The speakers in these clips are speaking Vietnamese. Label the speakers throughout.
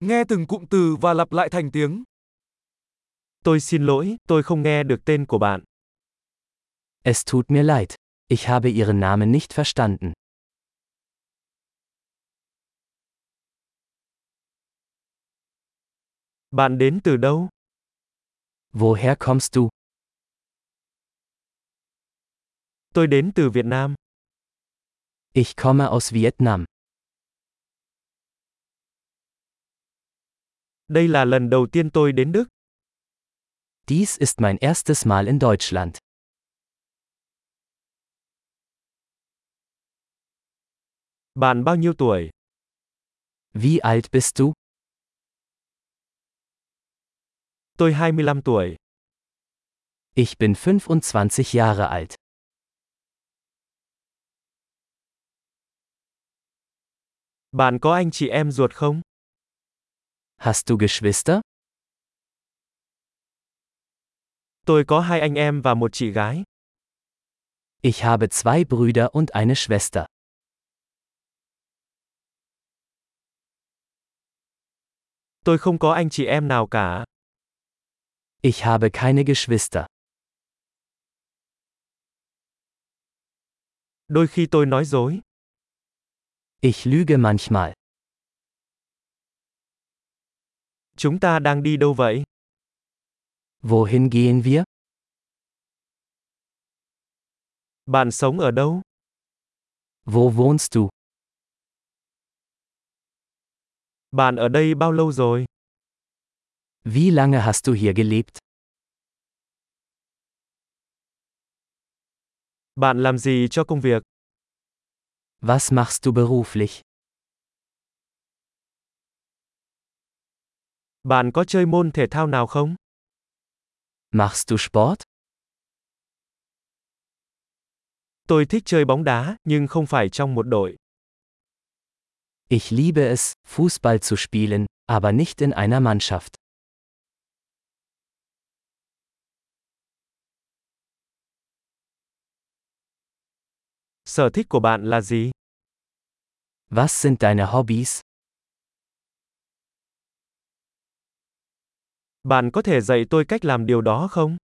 Speaker 1: Nghe từng cụm từ và lặp lại thành tiếng.
Speaker 2: Tôi xin lỗi, tôi không nghe được tên của bạn.
Speaker 3: Es tut mir leid. Ich habe Ihren Namen nicht verstanden.
Speaker 2: Bạn đến từ đâu?
Speaker 3: Woher kommst du?
Speaker 2: Tôi đến từ Việt Nam.
Speaker 3: Ich komme aus Vietnam.
Speaker 2: Đây là lần đầu tiên tôi đến Đức.
Speaker 3: Dies ist mein erstes Mal in Deutschland.
Speaker 2: Bạn bao nhiêu tuổi?
Speaker 3: Wie alt bist du?
Speaker 2: Tôi 25 tuổi.
Speaker 3: Ich bin 25 Jahre alt.
Speaker 2: Bạn có anh chị em ruột không?
Speaker 3: Hast du Geschwister?
Speaker 2: Tôi có hai anh em và một chị gái.
Speaker 3: Ich habe zwei Brüder und eine Schwester.
Speaker 2: Tôi không có anh chị em nào cả.
Speaker 3: Ich habe keine Geschwister.
Speaker 2: Đôi khi tôi nói dối.
Speaker 3: Ich lüge manchmal.
Speaker 2: Chúng ta đang đi đâu vậy?
Speaker 3: Wohin gehen wir?
Speaker 2: Bạn sống ở đâu?
Speaker 3: Wo wohnst du?
Speaker 2: Bạn ở đây bao lâu rồi?
Speaker 3: Wie lange hast du hier gelebt?
Speaker 2: Bạn làm gì cho công việc?
Speaker 3: Was machst du beruflich?
Speaker 2: Bạn có chơi môn thể thao nào không?
Speaker 3: Machst du Sport?
Speaker 2: Tôi thích chơi bóng đá, nhưng không phải trong một đội.
Speaker 3: Ich liebe es, Fußball zu spielen, aber nicht in einer Mannschaft.
Speaker 2: Sở thích của bạn là gì?
Speaker 3: Was sind deine Hobbys?
Speaker 2: Bạn có thể dạy tôi cách làm điều đó không?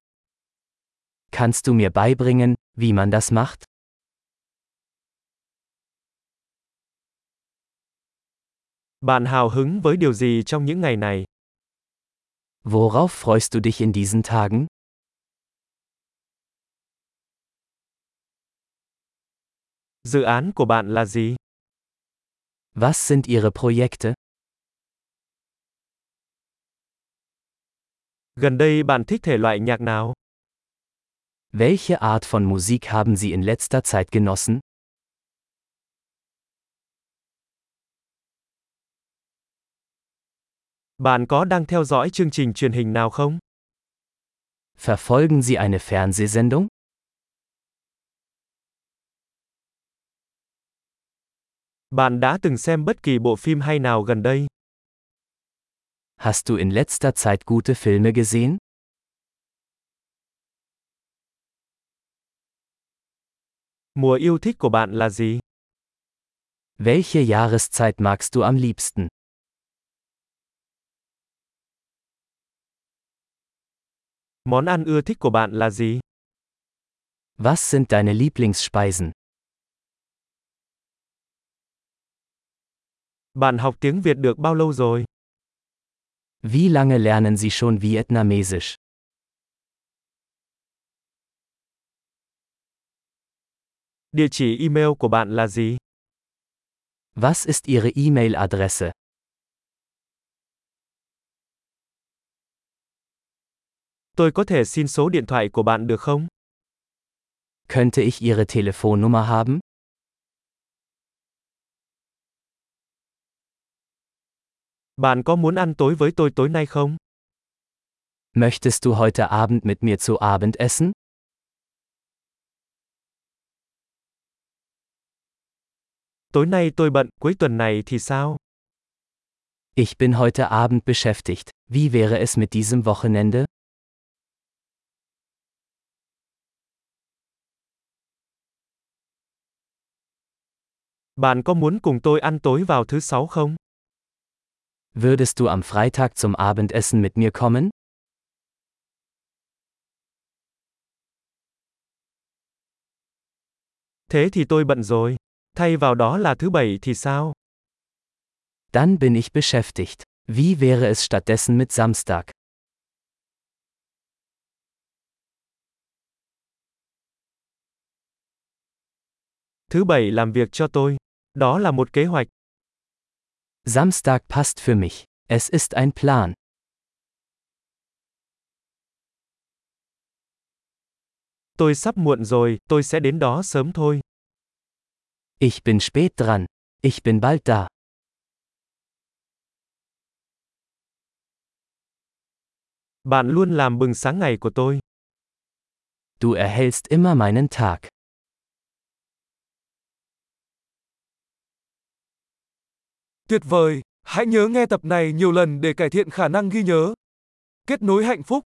Speaker 3: Kannst du mir beibringen, wie man das macht?
Speaker 2: Bạn hào hứng với điều gì trong những ngày này?
Speaker 3: Worauf freust du dich in diesen Tagen?
Speaker 2: Dự án của bạn là gì?
Speaker 3: Was sind Ihre Projekte?
Speaker 2: Gần đây bạn thích thể loại nhạc nào?
Speaker 3: Welche Art von Musik haben Sie in letzter Zeit genossen?
Speaker 2: Bạn có đang theo dõi chương trình truyền hình nào không?
Speaker 3: Verfolgen Sie eine Fernsehsendung?
Speaker 2: Bạn đã từng xem bất kỳ bộ phim hay nào gần đây?
Speaker 3: Hast du in letzter Zeit gute Filme gesehen?
Speaker 2: Mùa yêu thích của bạn là gì?
Speaker 3: Welche Jahreszeit magst du am liebsten?
Speaker 2: Món ăn ưa thích của bạn là gì?
Speaker 3: Was sind deine Lieblingsspeisen?
Speaker 2: Bạn học tiếng Việt được bao lâu rồi?
Speaker 3: Wie lange lernen Sie schon Vietnamesisch?
Speaker 2: Địa chỉ email của bạn là gì?
Speaker 3: Was ist Ihre E-Mail-Adresse?
Speaker 2: Tôi có thể xin số điện thoại của bạn được không?
Speaker 3: Könnte ich Ihre Telefonnummer haben?
Speaker 2: Bạn có muốn ăn tối với tôi tối nay không?
Speaker 3: Möchtest du heute Abend mit mir zu Abend essen?
Speaker 2: Tối nay tôi bận, cuối tuần này thì sao?
Speaker 3: Ich bin heute Abend beschäftigt. Wie wäre es mit diesem Wochenende?
Speaker 2: Bạn có muốn cùng tôi ăn tối vào thứ sáu không?
Speaker 3: Würdest du am Freitag zum Abendessen mit mir kommen?
Speaker 2: Thế thì tôi bận rồi. Thay vào đó là thứ bảy thì sao?
Speaker 3: Dann bin ich beschäftigt. Wie wäre es stattdessen mit Samstag?
Speaker 2: Thứ bảy làm việc cho tôi. Đó là một kế hoạch.
Speaker 3: Samstag passt für mich. Es ist ein Plan.
Speaker 2: Tôi sắp muộn rồi, tôi sẽ đến đó sớm thôi.
Speaker 3: Ich bin spät dran. Ich bin bald da.
Speaker 2: Bạn luôn làm bừng sáng ngày của tôi.
Speaker 3: Du erhellst immer meinen Tag.
Speaker 1: Tuyệt vời, hãy nhớ nghe tập này nhiều lần để cải thiện khả năng ghi nhớ. Kết nối hạnh phúc